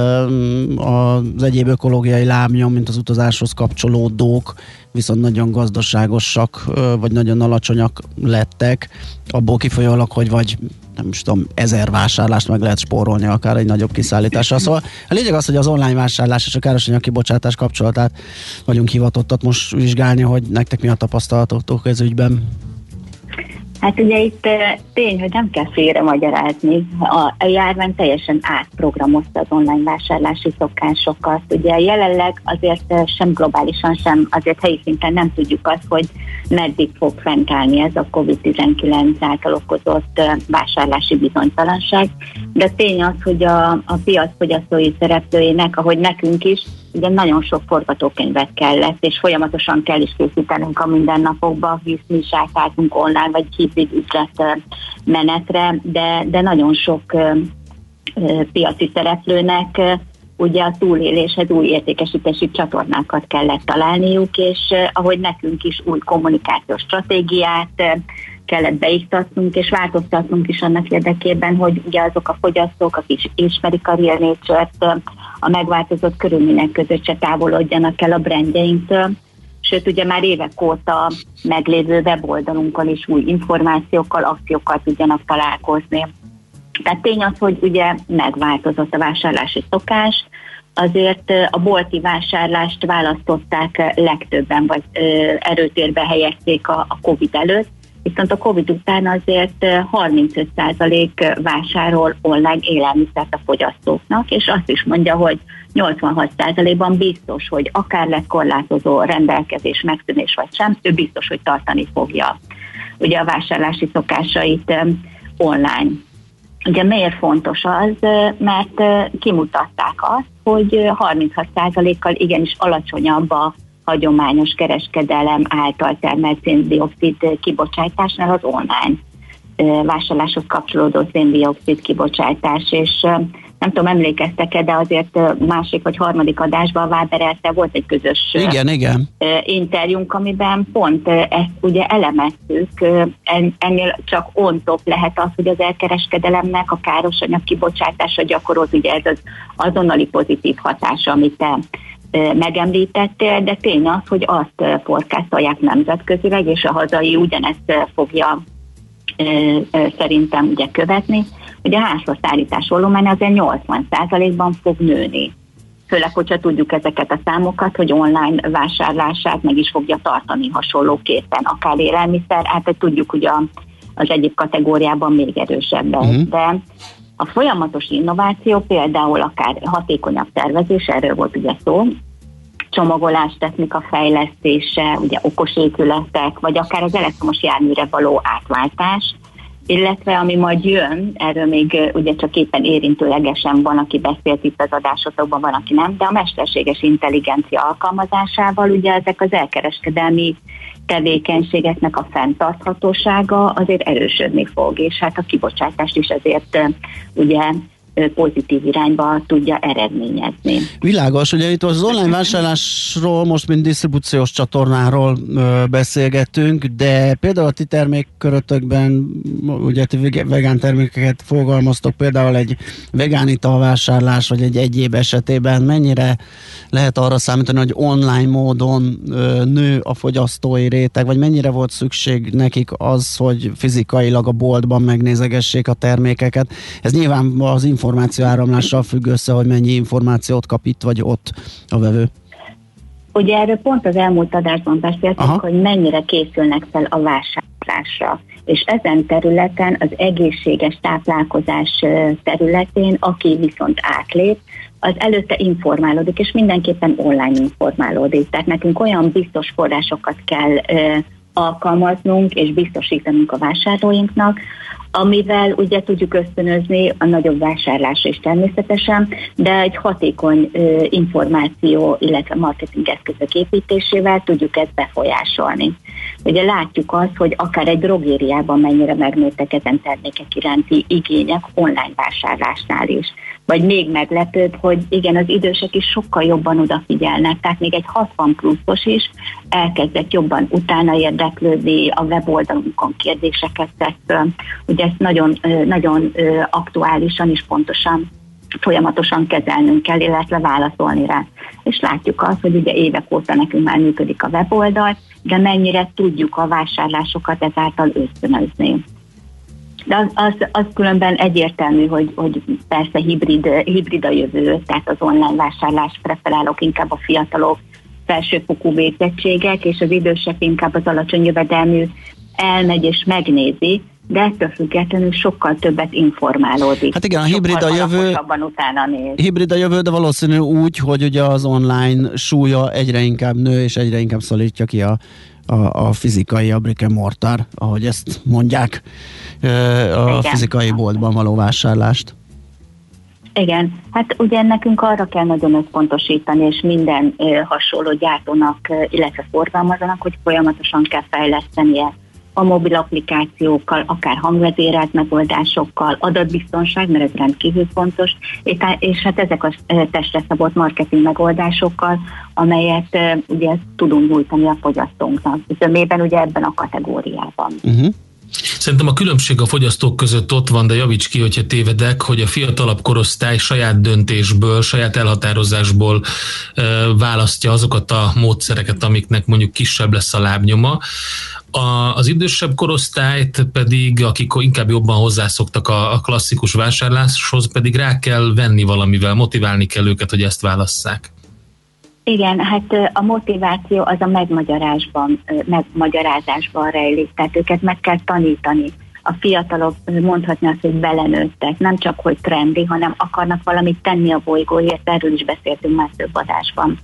az egyéb ökológiai lábnyom, mint az utazáshoz kapcsolódók, viszont nagyon gazdaságosak, vagy nagyon alacsonyak lettek, abból kifolyólag, hogy vagy nem is tudom, ezer vásárlást meg lehet spórolni akár egy nagyobb kiszállítással. Szóval a lényeg az, hogy az online vásárlás és a károsanyag kibocsátás kapcsolatát vagyunk hivatottat most vizsgálni, hogy nektek mi a tapasztalatotok ez ügyben.
Hát ugye itt tény, hogy nem kell félre magyarázni. A, járvány teljesen átprogramozta az online vásárlási szokásokat. Ugye jelenleg azért sem globálisan, sem azért helyi szinten nem tudjuk azt, hogy meddig fog fentállni ez a COVID-19 által okozott vásárlási bizonytalanság. De tény az, hogy a, a piac fogyasztói szereplőinek, ahogy nekünk is, ugye nagyon sok forgatókönyvet kellett, és folyamatosan kell is készítenünk a mindennapokba, hisz mi is átálltunk online, vagy hibrid üzlet menetre, de, de nagyon sok piaci szereplőnek ugye a túléléshez új értékesítési csatornákat kellett találniuk, és ahogy nekünk is új kommunikációs stratégiát kellett beiktatnunk, és változtatnunk is annak érdekében, hogy ugye azok a fogyasztók, akik ismerik a Real Nature-t, a megváltozott körülmények között se távolodjanak el a brandjeinktől, sőt ugye már évek óta meglévő weboldalunkon is új információkkal, akciókkal tudjanak találkozni. Tehát tény az, hogy ugye megváltozott a vásárlási szokás, azért a bolti vásárlást választották legtöbben, vagy erőtérbe helyezték a, COVID előtt, viszont a Covid után azért 35% vásárol online élelmiszert a fogyasztóknak, és azt is mondja, hogy 86%-ban biztos, hogy akár lesz korlátozó rendelkezés, megszűnés vagy sem, ő biztos, hogy tartani fogja ugye a vásárlási szokásait online. Ugye miért fontos az? Mert kimutatták azt, hogy 36%-kal igenis alacsonyabb a hagyományos kereskedelem által termelt széndiokszid kibocsátásnál az online vásárláshoz kapcsolódó széndiokszid kibocsátás, és nem tudom, emlékeztek-e, de azért másik vagy harmadik adásban a Váberelte volt egy közös
igen, igen.
interjúnk, amiben pont ezt ugye elemeztük, ennél csak on top lehet az, hogy az elkereskedelemnek a károsanyag kibocsátása gyakorolt, ugye ez az azonnali pozitív hatása, amit te megemlítettél, de tény az, hogy azt forecastolják nemzetközileg, és a hazai ugyanezt fogja szerintem ugye követni, hogy a házhozszállítás volumen azért 80%-ban fog nőni. Főleg, hogyha tudjuk ezeket a számokat, hogy online vásárlását meg is fogja tartani hasonlóképpen, akár élelmiszer, hát tudjuk, hogy a, az egyik kategóriában még erősebben. Uh-huh. De a folyamatos innováció például akár hatékonyabb tervezés, erről volt ugye szó, csomagolás technika fejlesztése, ugye okos épületek, vagy akár az elektromos járműre való átváltás, illetve ami majd jön, erről még ugye csak éppen érintőlegesen van, aki beszélt itt az adásotokban, van, aki nem, de a mesterséges intelligencia alkalmazásával ugye ezek az elkereskedelmi tevékenységeknek a fenntarthatósága azért erősödni fog, és hát a kibocsátást is ezért ugye pozitív irányba tudja eredményezni.
Világos, ugye itt az online vásárlásról most mint disztribúciós csatornáról beszélgetünk, de például a ti termékkörötökben, ugye ti vegán termékeket fogalmaztok, például egy vegán italvásárlás, vagy egy egyéb esetében mennyire lehet arra számítani, hogy online módon nő a fogyasztói réteg, vagy mennyire volt szükség nekik az, hogy fizikailag a boltban megnézegessék a termékeket. Ez nyilván az információ áramlással függ össze, hogy mennyi információt kap itt vagy ott a vevő.
Ugye erről pont az elmúlt adásban beszéltünk, hogy mennyire készülnek fel a vásárlásra. És ezen területen, az egészséges táplálkozás területén, aki viszont átlép, az előtte informálódik, és mindenképpen online informálódik. Tehát nekünk olyan biztos forrásokat kell alkalmaznunk és biztosítanunk a vásárlóinknak, amivel ugye tudjuk ösztönözni a nagyobb vásárlásra is természetesen, de egy hatékony ö, információ, illetve marketing eszközök építésével tudjuk ezt befolyásolni. Ugye látjuk azt, hogy akár egy drogériában mennyire megnőttek ezen termékek iránti igények online vásárlásnál is. Vagy még meglepőbb, hogy igen, az idősek is sokkal jobban odafigyelnek, tehát még egy 60 pluszos is elkezdett jobban utána érdeklődni, a weboldalunkon kérdéseket tett. Ugye ezt nagyon, nagyon aktuálisan és pontosan folyamatosan kezelnünk kell, illetve válaszolni rá. És látjuk azt, hogy ugye évek óta nekünk már működik a weboldal, de mennyire tudjuk a vásárlásokat ezáltal ösztönözni. De az, az, az különben egyértelmű, hogy, hogy persze hibrid, hibrid a jövő, tehát az online vásárlás preferálok inkább a fiatalok, felsőfokú végzettségek, és az idősek inkább az alacsony jövedelmű elmegy és megnézi, de ettől függetlenül sokkal többet informálódik.
Hát igen, a hibrid a jövő,
utána néz.
hibrid a jövő, de valószínű úgy, hogy ugye az online súlya egyre inkább nő, és egyre inkább szorítja ki a, a, a fizikai, a brick and mortar, ahogy ezt mondják, a igen. fizikai boltban való vásárlást.
Igen, hát ugye nekünk arra kell nagyon összpontosítani, és minden hasonló gyártónak, illetve forgalmazónak, hogy folyamatosan kell fejlesztenie a mobil applikációkkal, akár hangvezérelt megoldásokkal, adatbiztonság, mert ez rendkívül fontos, és hát ezek a testre szabott marketing megoldásokkal, amelyet ugye tudunk nyújtani a fogyasztónknak. Zömében ugye ebben a kategóriában. Uh-huh.
Szerintem a különbség a fogyasztók között ott van, de javíts ki, hogyha tévedek, hogy a fiatalabb korosztály saját döntésből, saját elhatározásból választja azokat a módszereket, amiknek mondjuk kisebb lesz a lábnyoma. A, az idősebb korosztályt pedig, akik inkább jobban hozzászoktak a, a klasszikus vásárláshoz, pedig rá kell venni valamivel, motiválni kell őket, hogy ezt válasszák.
Igen, hát a motiváció az a megmagyarázásban, megmagyarázásban rejlik, tehát őket meg kell tanítani. A fiatalok mondhatni azt, hogy belenőttek, nem csak hogy trendi, hanem akarnak valamit tenni a bolygóért, erről is beszéltünk már több adásban.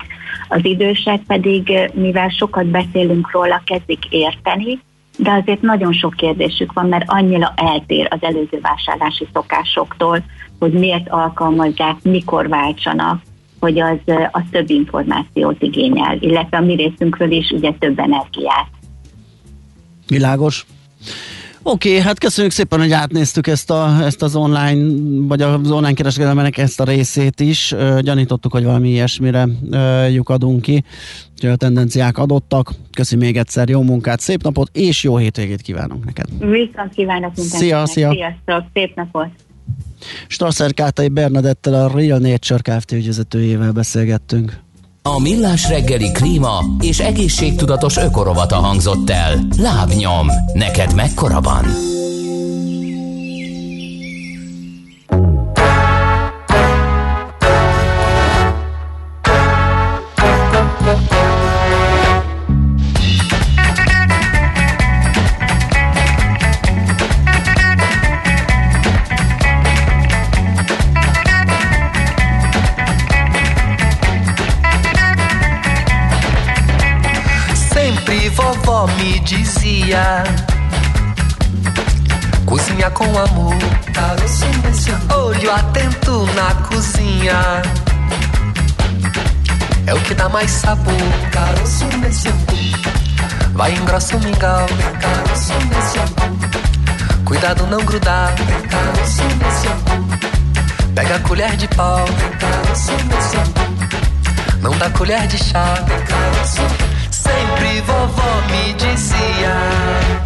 Az idősek pedig, mivel sokat beszélünk róla, kezdik érteni, de azért nagyon sok kérdésük van, mert annyira eltér az előző vásárlási szokásoktól, hogy miért alkalmazzák, mikor váltsanak, hogy az, az több információt igényel, illetve a mi részünkről is ugye több energiát.
Világos. Oké, okay, hát köszönjük szépen, hogy átnéztük ezt, a, ezt az online, vagy az online kereskedelmenek ezt a részét is. Gyanítottuk, hogy valami ilyesmire lyukadunk ki, hogy a tendenciák adottak. Köszi még egyszer, jó munkát, szép napot, és jó hétvégét kívánunk neked.
Viszont kívánok mindenkinek.
Szia, szia.
Sziasztok, szép napot.
Strasser Kátai Bernadettel a Real Nature Kft. ügyvezetőjével beszélgettünk.
A Millás reggeli klíma és egészségtudatos ökorovata hangzott el. Lábnyom, neked mekkora van?
Dizia. Cozinha com amor. Olho atento na cozinha. É o que dá mais sabor. Vai engrossa o mingau. Cuidado não grudar. Pega a colher de pau. Não dá colher de chá Sempre vovó me dizia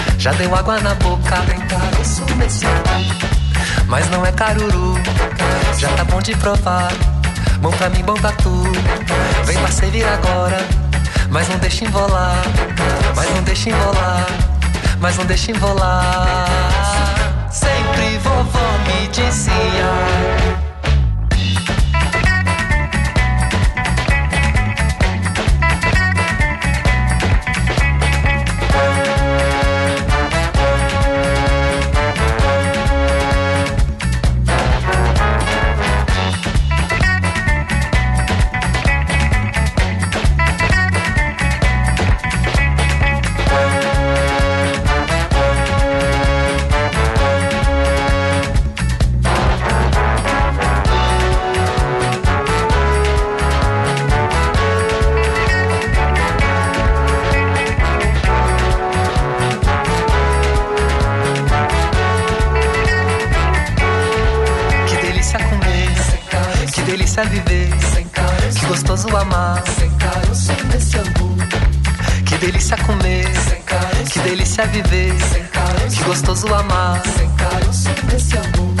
Já deu água na boca. Mas não é caruru, já tá bom de provar. Bom pra mim, bom pra tu. Vem pra servir agora, mas não deixa embolar. Mas não deixa embolar, mas não deixa embolar. Sempre vovó me dizia. é viver. Sem cara eu. Gostoso amar. Sem angu. Que delícia comer. Sem. Que delícia viver. Sem cara. Que gostoso amar. Sem angu.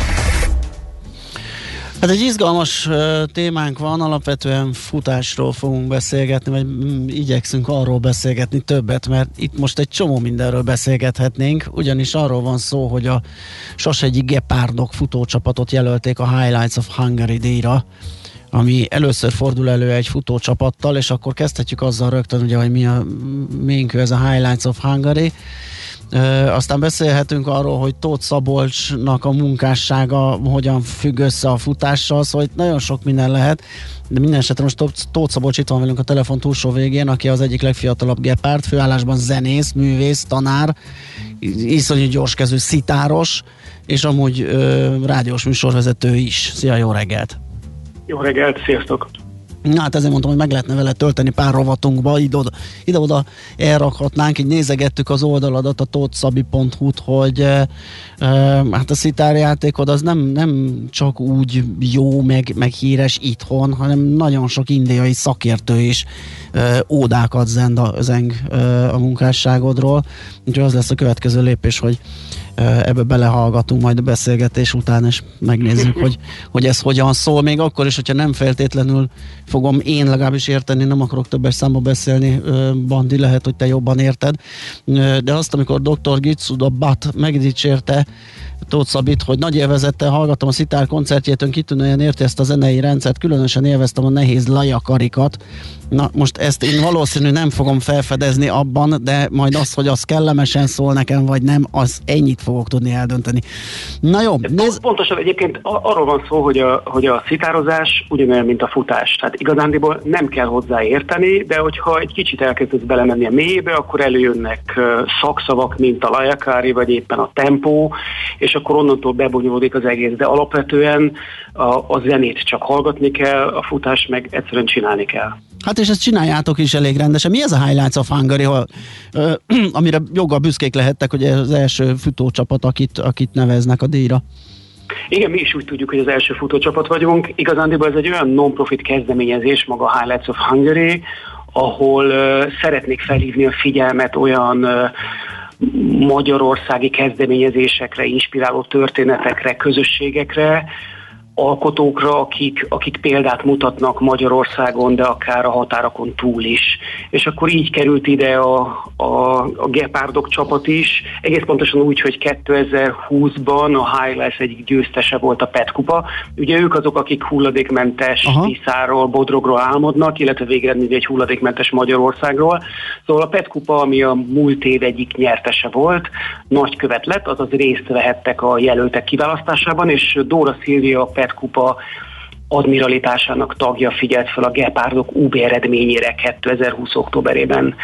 Hát egy izgalmas témánk van, alapvetően futásról fogunk beszélgetni, vagy mm, igyekszünk arról beszélgetni többet, mert itt most egy csomó mindenről beszélgethetnénk, ugyanis arról van szó, hogy a Sasegyi Gepárdok futócsapatot jelölték a Highlights of Hungary díjra, ami először fordul elő egy futócsapattal, és akkor kezdhetjük azzal rögtön, ugye, hogy mi a miénk ez a Highlights of Hungary, aztán beszélhetünk arról, hogy Tóth Szabolcsnak a munkássága hogyan függ össze a futással, szóval itt nagyon sok minden lehet, de minden esetre most Tóth- Szabolcs itt van velünk a telefon túlsó végén, aki az egyik legfiatalabb gepárt, főállásban zenész, művész, tanár, iszonyú gyorskezű szitáros, és amúgy ö, rádiós műsorvezető is. Szia, jó reggelt!
Jó reggelt, sziasztok!
Na hát ezért mondtam, hogy meg lehetne vele tölteni pár rovatunkba, ide-oda, ide-oda elrakhatnánk, így nézegettük az oldaladat, a tótszabi.hu-t, hogy e, e, hát a szitárjátékod az nem, nem csak úgy jó, meg, meg híres itthon, hanem nagyon sok indiai szakértő is e, ódákat zend a, zeng e, a munkásságodról, úgyhogy az lesz a következő lépés, hogy ebbe belehallgatunk majd a beszélgetés után, és megnézzük, hogy, hogy ez hogyan szól, még akkor is, hogyha nem feltétlenül fogom én legalábbis érteni, nem akarok többes számba beszélni, Bandi, lehet, hogy te jobban érted, de azt, amikor dr. Gitsuda Bat megdicsérte Tóth Szabit, hogy nagy élvezettel hallgattam a szitár koncertjét, kitűnően érti ezt a zenei rendszert, különösen élveztem a nehéz lajakarikat. Na, most ezt én valószínű nem fogom felfedezni abban, de majd az, hogy az kellemesen szól nekem, vagy nem, az ennyit fogok tudni eldönteni. Na jó,
nézd... Pontosan egyébként arról van szó, hogy a, hogy a szitározás ugyanolyan, mint a futás. Tehát igazándiból nem kell hozzá érteni, de hogyha egy kicsit elkezdesz belemenni a mélyébe, akkor előjönnek szakszavak, mint a lajakári, vagy éppen a tempó, és akkor onnantól bebonyolódik az egész. De alapvetően a, a zenét csak hallgatni kell, a futás meg egyszerűen csinálni kell.
Hát és ezt csináljátok is elég rendesen. Mi ez a Highlights of Hungary, ha, ö, amire joggal büszkék lehettek, hogy ez az első futócsapat, akit, akit neveznek a díjra?
Igen, mi is úgy tudjuk, hogy az első futócsapat vagyunk. Igazándiból ez egy olyan non-profit kezdeményezés, maga a Highlights of Hungary, ahol uh, szeretnék felhívni a figyelmet olyan uh, magyarországi kezdeményezésekre, inspiráló történetekre, közösségekre, alkotókra, akik, akik példát mutatnak Magyarországon, de akár a határokon túl is. És akkor így került ide a, a, a Gepárdok csapat is, egész pontosan úgy, hogy 2020-ban a Highlights egyik győztese volt a PET kupa. Ugye ők azok, akik hulladékmentes Aha. Tiszáról, Bodrogról álmodnak, illetve végeredményben egy hulladékmentes Magyarországról. Szóval a PET kupa, ami a múlt év egyik nyertese volt, nagykövet lett, azaz részt vehettek a jelöltek kiválasztásában, és Dóra Szilvia a PET kupa admiralitásának tagja figyelt fel a Gepárdok UB eredményére 2020. októberében.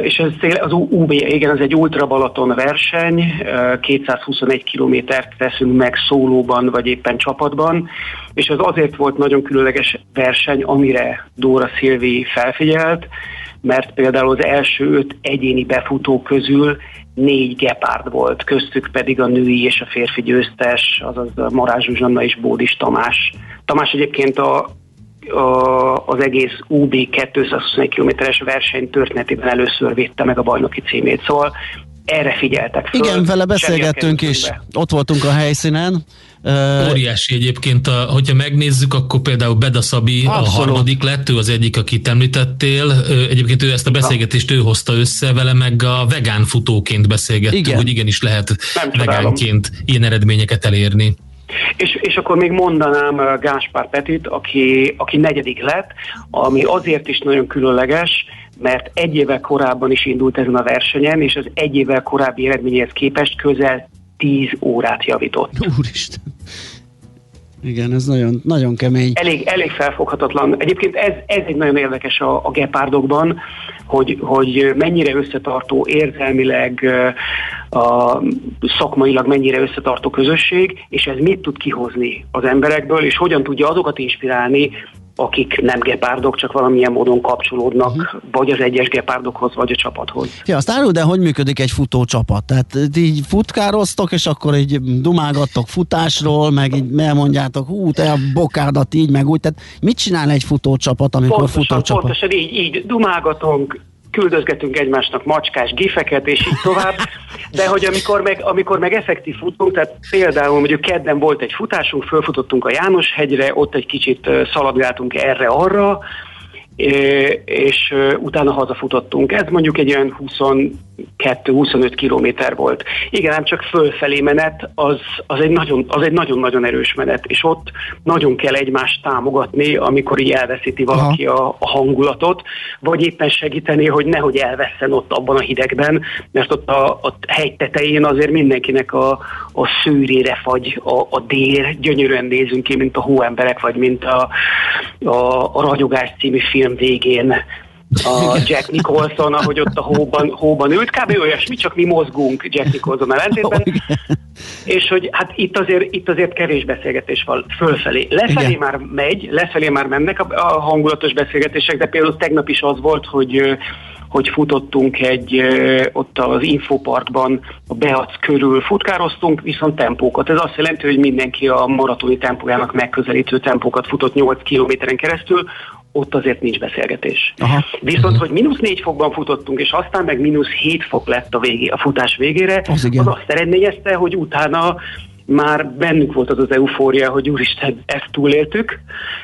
És ez az UB, igen, ez egy Ultra Balaton verseny, 221 kilométert teszünk meg szólóban, vagy éppen csapatban, és ez azért volt nagyon különleges verseny, amire Dóra Szilvi felfigyelt, mert például az első öt egyéni befutó közül négy gepárd volt, köztük pedig a női és a férfi győztes, azaz Marázs Zsuzsanna és Bódis Tamás. Tamás egyébként a, a, az egész UB 221 kilométeres verseny történetében először vitte meg a bajnoki címét, szóval erre figyeltek
föl. Igen, vele beszélgettünk is, ott voltunk a helyszínen,
Óriási egyébként, a, hogyha megnézzük, akkor például Beda Szabi Abszolút. a harmadik lett, ő az egyik, akit említettél. Egyébként ő ezt a beszélgetést ő hozta össze vele, meg a vegán futóként beszélgettünk, Igen. hogy igenis lehet Nem vegánként ilyen eredményeket elérni.
És, és akkor még mondanám Gáspár Petit, aki, aki negyedik lett, ami azért is nagyon különleges, mert egy évvel korábban is indult ezen a versenyen, és az egy évvel korábbi eredményéhez képest közel 10 órát javított.
Úristen! Igen, ez nagyon, nagyon kemény.
Elég, elég felfoghatatlan. Egyébként ez, ez egy nagyon érdekes a, a gepárdokban, hogy, hogy mennyire összetartó érzelmileg, a, szakmailag mennyire összetartó közösség, és ez mit tud kihozni az emberekből, és hogyan tudja azokat inspirálni, akik nem gepárdok, csak valamilyen módon kapcsolódnak, uh-huh. vagy az egyes gepárdokhoz, vagy a csapathoz.
Ja, azt árul, de hogy működik egy futó csapat? Tehát így futkároztok, és akkor így dumálgattok futásról, meg így elmondjátok, hú, te a bokádat így, meg úgy. Tehát mit csinál egy futó csapat, amikor
pontosan,
futó csapat?
Pontosan így, így dumálgatunk, küldözgetünk egymásnak macskás gifeket, és így tovább. De hogy amikor meg, amikor meg effektív futunk, tehát például mondjuk kedden volt egy futásunk, fölfutottunk a János hegyre, ott egy kicsit szaladgáltunk erre-arra, és utána hazafutottunk. Ez mondjuk egy olyan 22-25 kilométer volt. Igen, nem csak fölfelé menet, az, az, egy nagyon, az egy nagyon-nagyon erős menet, és ott nagyon kell egymást támogatni, amikor így elveszíti valaki a, a hangulatot, vagy éppen segíteni, hogy nehogy elveszten ott abban a hidegben, mert ott a, a hegy tetején azért mindenkinek a, a szűrére fagy a, a dér, gyönyörűen nézünk ki, mint a hóemberek, vagy mint a, a, a Ragyogás című film végén a Jack Nicholson, ahogy ott a hóban, hóban ült, kb. olyasmi, csak mi mozgunk Jack Nicholson ellentétben. és hogy hát itt azért, itt azért kevés beszélgetés van fölfelé. Lefelé Igen. már megy, lefelé már mennek a, a hangulatos beszélgetések, de például tegnap is az volt, hogy hogy futottunk egy, ott az infoparkban a Beac körül futkároztunk, viszont tempókat. Ez azt jelenti, hogy mindenki a maratoni tempójának megközelítő tempókat futott 8 kilométeren keresztül, ott azért nincs beszélgetés. Aha. Viszont, hogy mínusz 4 fokban futottunk, és aztán meg mínusz 7 fok lett a, végé, a futás végére, az, az azt eredményezte, hogy utána már bennük volt az az eufória, hogy úristen, ezt túléltük,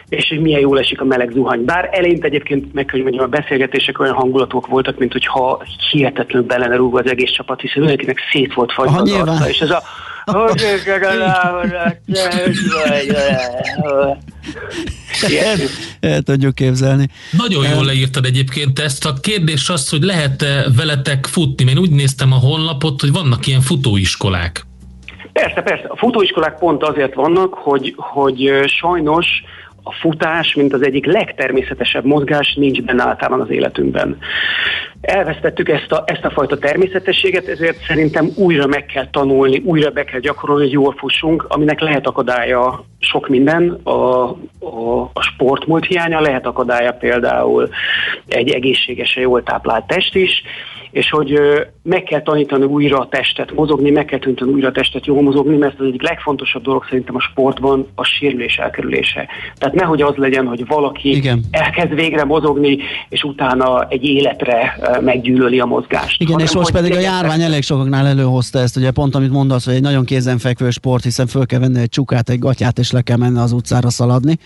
és hogy milyen jól esik a meleg zuhany. Bár eleinte egyébként meg, hogy mondjam, a beszélgetések olyan hangulatok voltak, mint hogyha hihetetlenül bele rúgva az egész csapat, hiszen mindenkinek szét volt fagyva az arca, és ez a hogy
el tudjuk képzelni.
Nagyon jól leírtad egyébként ezt. A kérdés az, hogy lehet-e veletek futni? Én úgy néztem a honlapot, hogy vannak ilyen futóiskolák.
Persze, persze. A futóiskolák pont azért vannak, hogy, hogy sajnos a futás, mint az egyik legtermészetesebb mozgás nincs benne általában az életünkben. Elvesztettük ezt a, ezt a fajta természetességet, ezért szerintem újra meg kell tanulni, újra be kell gyakorolni, hogy jól fussunk, aminek lehet akadálya sok minden, a, a, a sportmúlt hiánya, lehet akadálya például egy egészségesen jól táplált test is, és hogy meg kell tanítani újra a testet mozogni, meg kell tanítani újra a testet jól mozogni, mert az egyik legfontosabb dolog szerintem a sportban a sérülés elkerülése. Tehát nehogy az legyen, hogy valaki Igen. elkezd végre mozogni, és utána egy életre meggyűlöli a mozgást.
Igen, hanem, és most pedig a járvány elég sokaknál előhozta ezt, ugye pont amit mondasz, hogy egy nagyon kézenfekvő sport, hiszen föl kell venni egy csukát, egy gatyát, és le kell menni az utcára szaladni.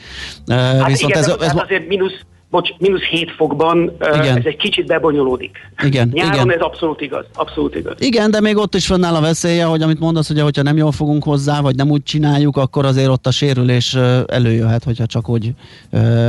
Hát Viszont igen, ez, ez, ez azért mínusz bocs, mínusz 7 fokban igen. ez egy kicsit bebonyolódik.
Igen,
Nyáron
igen.
ez abszolút igaz, abszolút igaz.
Igen, de még ott is fönnáll a veszélye, hogy amit mondasz, hogy hogyha nem jól fogunk hozzá, vagy nem úgy csináljuk, akkor azért ott a sérülés előjöhet, hogyha csak úgy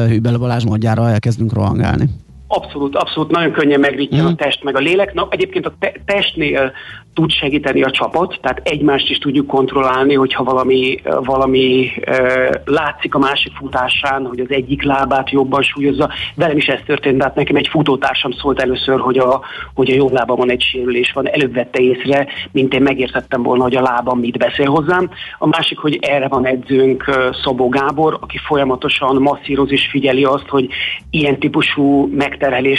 Hűbel Balázs módjára elkezdünk rohangálni.
Abszolút, abszolút, nagyon könnyen megritja mm. a test meg a lélek. Na, egyébként a te- testnél tud segíteni a csapat, tehát egymást is tudjuk kontrollálni, hogyha valami, valami uh, látszik a másik futásán, hogy az egyik lábát jobban súlyozza. Velem is ez történt, hát nekem egy futótársam szólt először, hogy a, hogy a jobb lábamon egy sérülés van, előbb vette észre, mint én megértettem volna, hogy a lábam mit beszél hozzám. A másik, hogy erre van edzőnk Szabó Gábor, aki folyamatosan masszíroz és figyeli azt, hogy ilyen típusú megterhelés